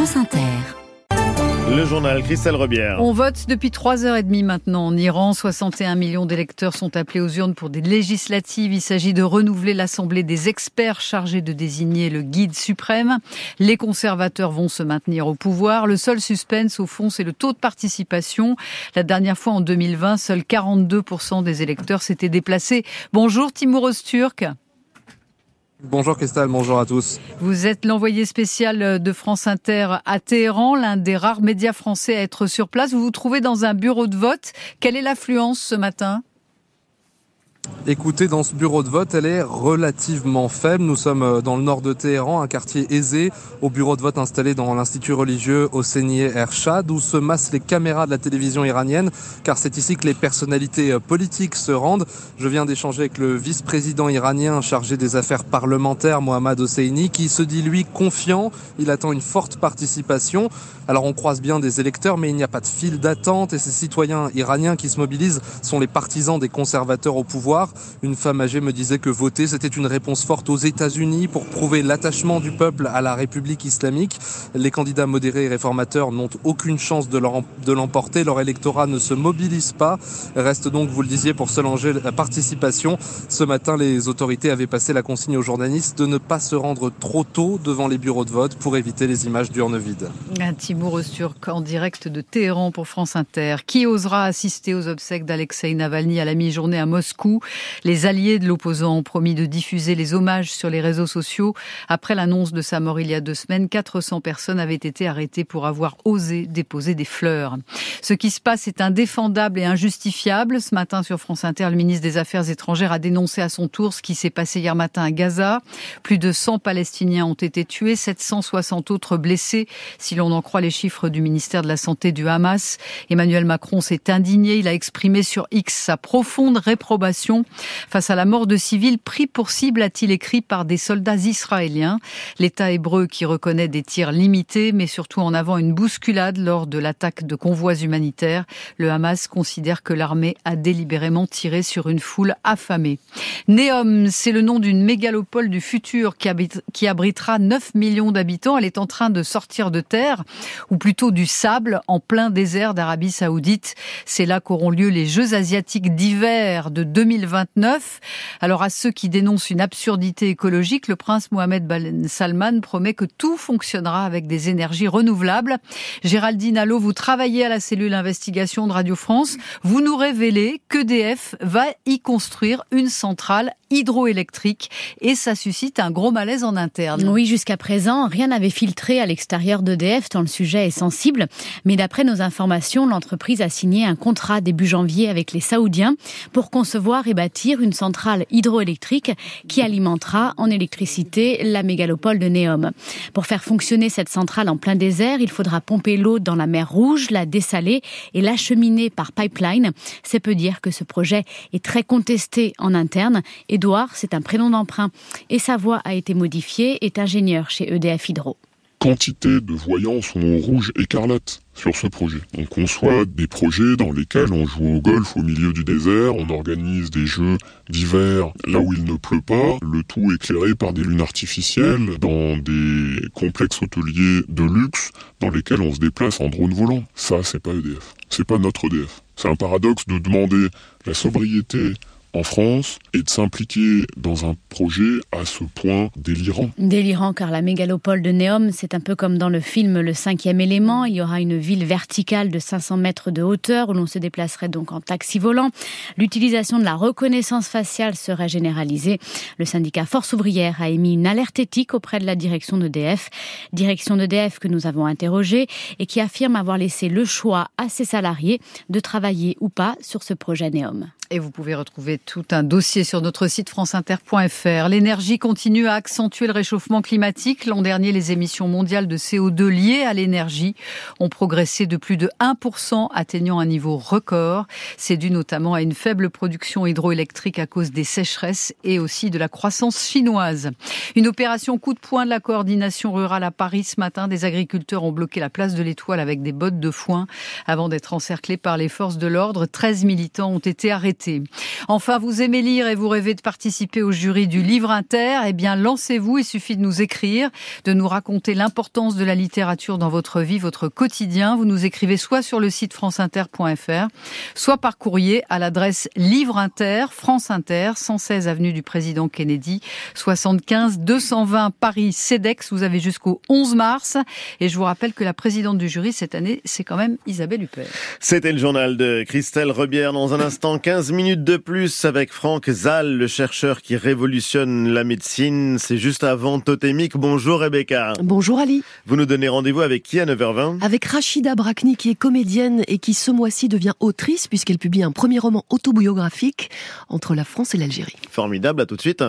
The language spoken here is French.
France Inter. Le journal Christelle Rebière. On vote depuis 3h30 maintenant en Iran. 61 millions d'électeurs sont appelés aux urnes pour des législatives. Il s'agit de renouveler l'Assemblée des experts chargés de désigner le guide suprême. Les conservateurs vont se maintenir au pouvoir. Le seul suspense, au fond, c'est le taux de participation. La dernière fois, en 2020, seuls 42% des électeurs s'étaient déplacés. Bonjour Timur Osturk. Bonjour Christelle, bonjour à tous. Vous êtes l'envoyé spécial de France Inter à Téhéran, l'un des rares médias français à être sur place. Vous vous trouvez dans un bureau de vote. Quelle est l'affluence ce matin? Écoutez, dans ce bureau de vote, elle est relativement faible. Nous sommes euh, dans le nord de Téhéran, un quartier aisé, au bureau de vote installé dans l'institut religieux Hosseini Ershad, où se massent les caméras de la télévision iranienne, car c'est ici que les personnalités euh, politiques se rendent. Je viens d'échanger avec le vice-président iranien chargé des affaires parlementaires, Mohammad Hosseini, qui se dit lui confiant. Il attend une forte participation. Alors on croise bien des électeurs, mais il n'y a pas de file d'attente et ces citoyens iraniens qui se mobilisent sont les partisans des conservateurs au pouvoir une femme âgée me disait que voter, c'était une réponse forte aux États-Unis pour prouver l'attachement du peuple à la République islamique. Les candidats modérés et réformateurs n'ont aucune chance de l'emporter. Leur électorat ne se mobilise pas. Reste donc, vous le disiez, pour Solanger la participation. Ce matin, les autorités avaient passé la consigne aux journalistes de ne pas se rendre trop tôt devant les bureaux de vote pour éviter les images d'urnes vides. Un Timur Turc en direct de Téhéran pour France Inter. Qui osera assister aux obsèques d'Alexei Navalny à la mi-journée à Moscou? Les alliés de l'opposant ont promis de diffuser les hommages sur les réseaux sociaux. Après l'annonce de sa mort il y a deux semaines, 400 personnes avaient été arrêtées pour avoir osé déposer des fleurs. Ce qui se passe est indéfendable et injustifiable. Ce matin sur France Inter, le ministre des Affaires étrangères a dénoncé à son tour ce qui s'est passé hier matin à Gaza. Plus de 100 Palestiniens ont été tués, 760 autres blessés, si l'on en croit les chiffres du ministère de la Santé du Hamas. Emmanuel Macron s'est indigné. Il a exprimé sur X sa profonde réprobation face à la mort de civils pris pour cible, a-t-il écrit par des soldats israéliens. L'État hébreu qui reconnaît des tirs limités, mais surtout en avant une bousculade lors de l'attaque de convois humanitaires. Le Hamas considère que l'armée a délibérément tiré sur une foule affamée. Neom, c'est le nom d'une mégalopole du futur qui, abritera 9 millions d'habitants. Elle est en train de sortir de terre, ou plutôt du sable, en plein désert d'Arabie Saoudite. C'est là qu'auront lieu les Jeux asiatiques d'hiver de 2020 2029. Alors à ceux qui dénoncent une absurdité écologique, le prince Mohamed Ben Salman promet que tout fonctionnera avec des énergies renouvelables. Géraldine Allo, vous travaillez à la cellule investigation de Radio France. Vous nous révélez qu'EDF va y construire une centrale hydroélectrique et ça suscite un gros malaise en interne. Oui, jusqu'à présent, rien n'avait filtré à l'extérieur d'EDF tant le sujet est sensible. Mais d'après nos informations, l'entreprise a signé un contrat début janvier avec les Saoudiens pour concevoir bâtir une centrale hydroélectrique qui alimentera en électricité la mégalopole de Neom. Pour faire fonctionner cette centrale en plein désert, il faudra pomper l'eau dans la mer Rouge, la dessaler et l'acheminer par pipeline. C'est peu dire que ce projet est très contesté en interne Édouard, c'est un prénom d'emprunt et sa voix a été modifiée, est ingénieur chez EDF Hydro. Quantité de voyants sont rouge écarlate sur ce projet. On conçoit des projets dans lesquels on joue au golf au milieu du désert, on organise des jeux d'hiver là où il ne pleut pas, le tout éclairé par des lunes artificielles dans des complexes hôteliers de luxe dans lesquels on se déplace en drone volant. Ça, c'est pas EDF. C'est pas notre EDF. C'est un paradoxe de demander la sobriété en France et de s'impliquer dans un projet à ce point délirant. Délirant car la mégalopole de Neom, c'est un peu comme dans le film Le cinquième élément. Il y aura une ville verticale de 500 mètres de hauteur où l'on se déplacerait donc en taxi volant. L'utilisation de la reconnaissance faciale serait généralisée. Le syndicat Force ouvrière a émis une alerte éthique auprès de la direction d'EDF. Direction d'EDF que nous avons interrogée et qui affirme avoir laissé le choix à ses salariés de travailler ou pas sur ce projet Neom. Et vous pouvez retrouver tout un dossier sur notre site franceinter.fr. L'énergie continue à accentuer le réchauffement climatique. L'an dernier, les émissions mondiales de CO2 liées à l'énergie ont progressé de plus de 1%, atteignant un niveau record. C'est dû notamment à une faible production hydroélectrique à cause des sécheresses et aussi de la croissance chinoise. Une opération coup de poing de la coordination rurale à Paris ce matin. Des agriculteurs ont bloqué la place de l'Étoile avec des bottes de foin avant d'être encerclés par les forces de l'ordre. 13 militants ont été arrêtés Enfin, vous aimez lire et vous rêvez de participer au jury du Livre Inter Eh bien, lancez-vous. Il suffit de nous écrire, de nous raconter l'importance de la littérature dans votre vie, votre quotidien. Vous nous écrivez soit sur le site franceinter.fr, soit par courrier à l'adresse Livre Inter, France Inter, 116 avenue du Président Kennedy, 75 220 Paris, CEDEX. Vous avez jusqu'au 11 mars. Et je vous rappelle que la présidente du jury cette année, c'est quand même Isabelle Huppert. C'était le journal de Christelle Rebière. Dans un instant, 15 minutes de plus avec Franck Zal, le chercheur qui révolutionne la médecine. C'est juste avant Totémique. Bonjour Rebecca. Bonjour Ali. Vous nous donnez rendez-vous avec qui à 9h20 Avec Rachida Brakni qui est comédienne et qui ce mois-ci devient autrice puisqu'elle publie un premier roman autobiographique entre la France et l'Algérie. Formidable, à tout de suite.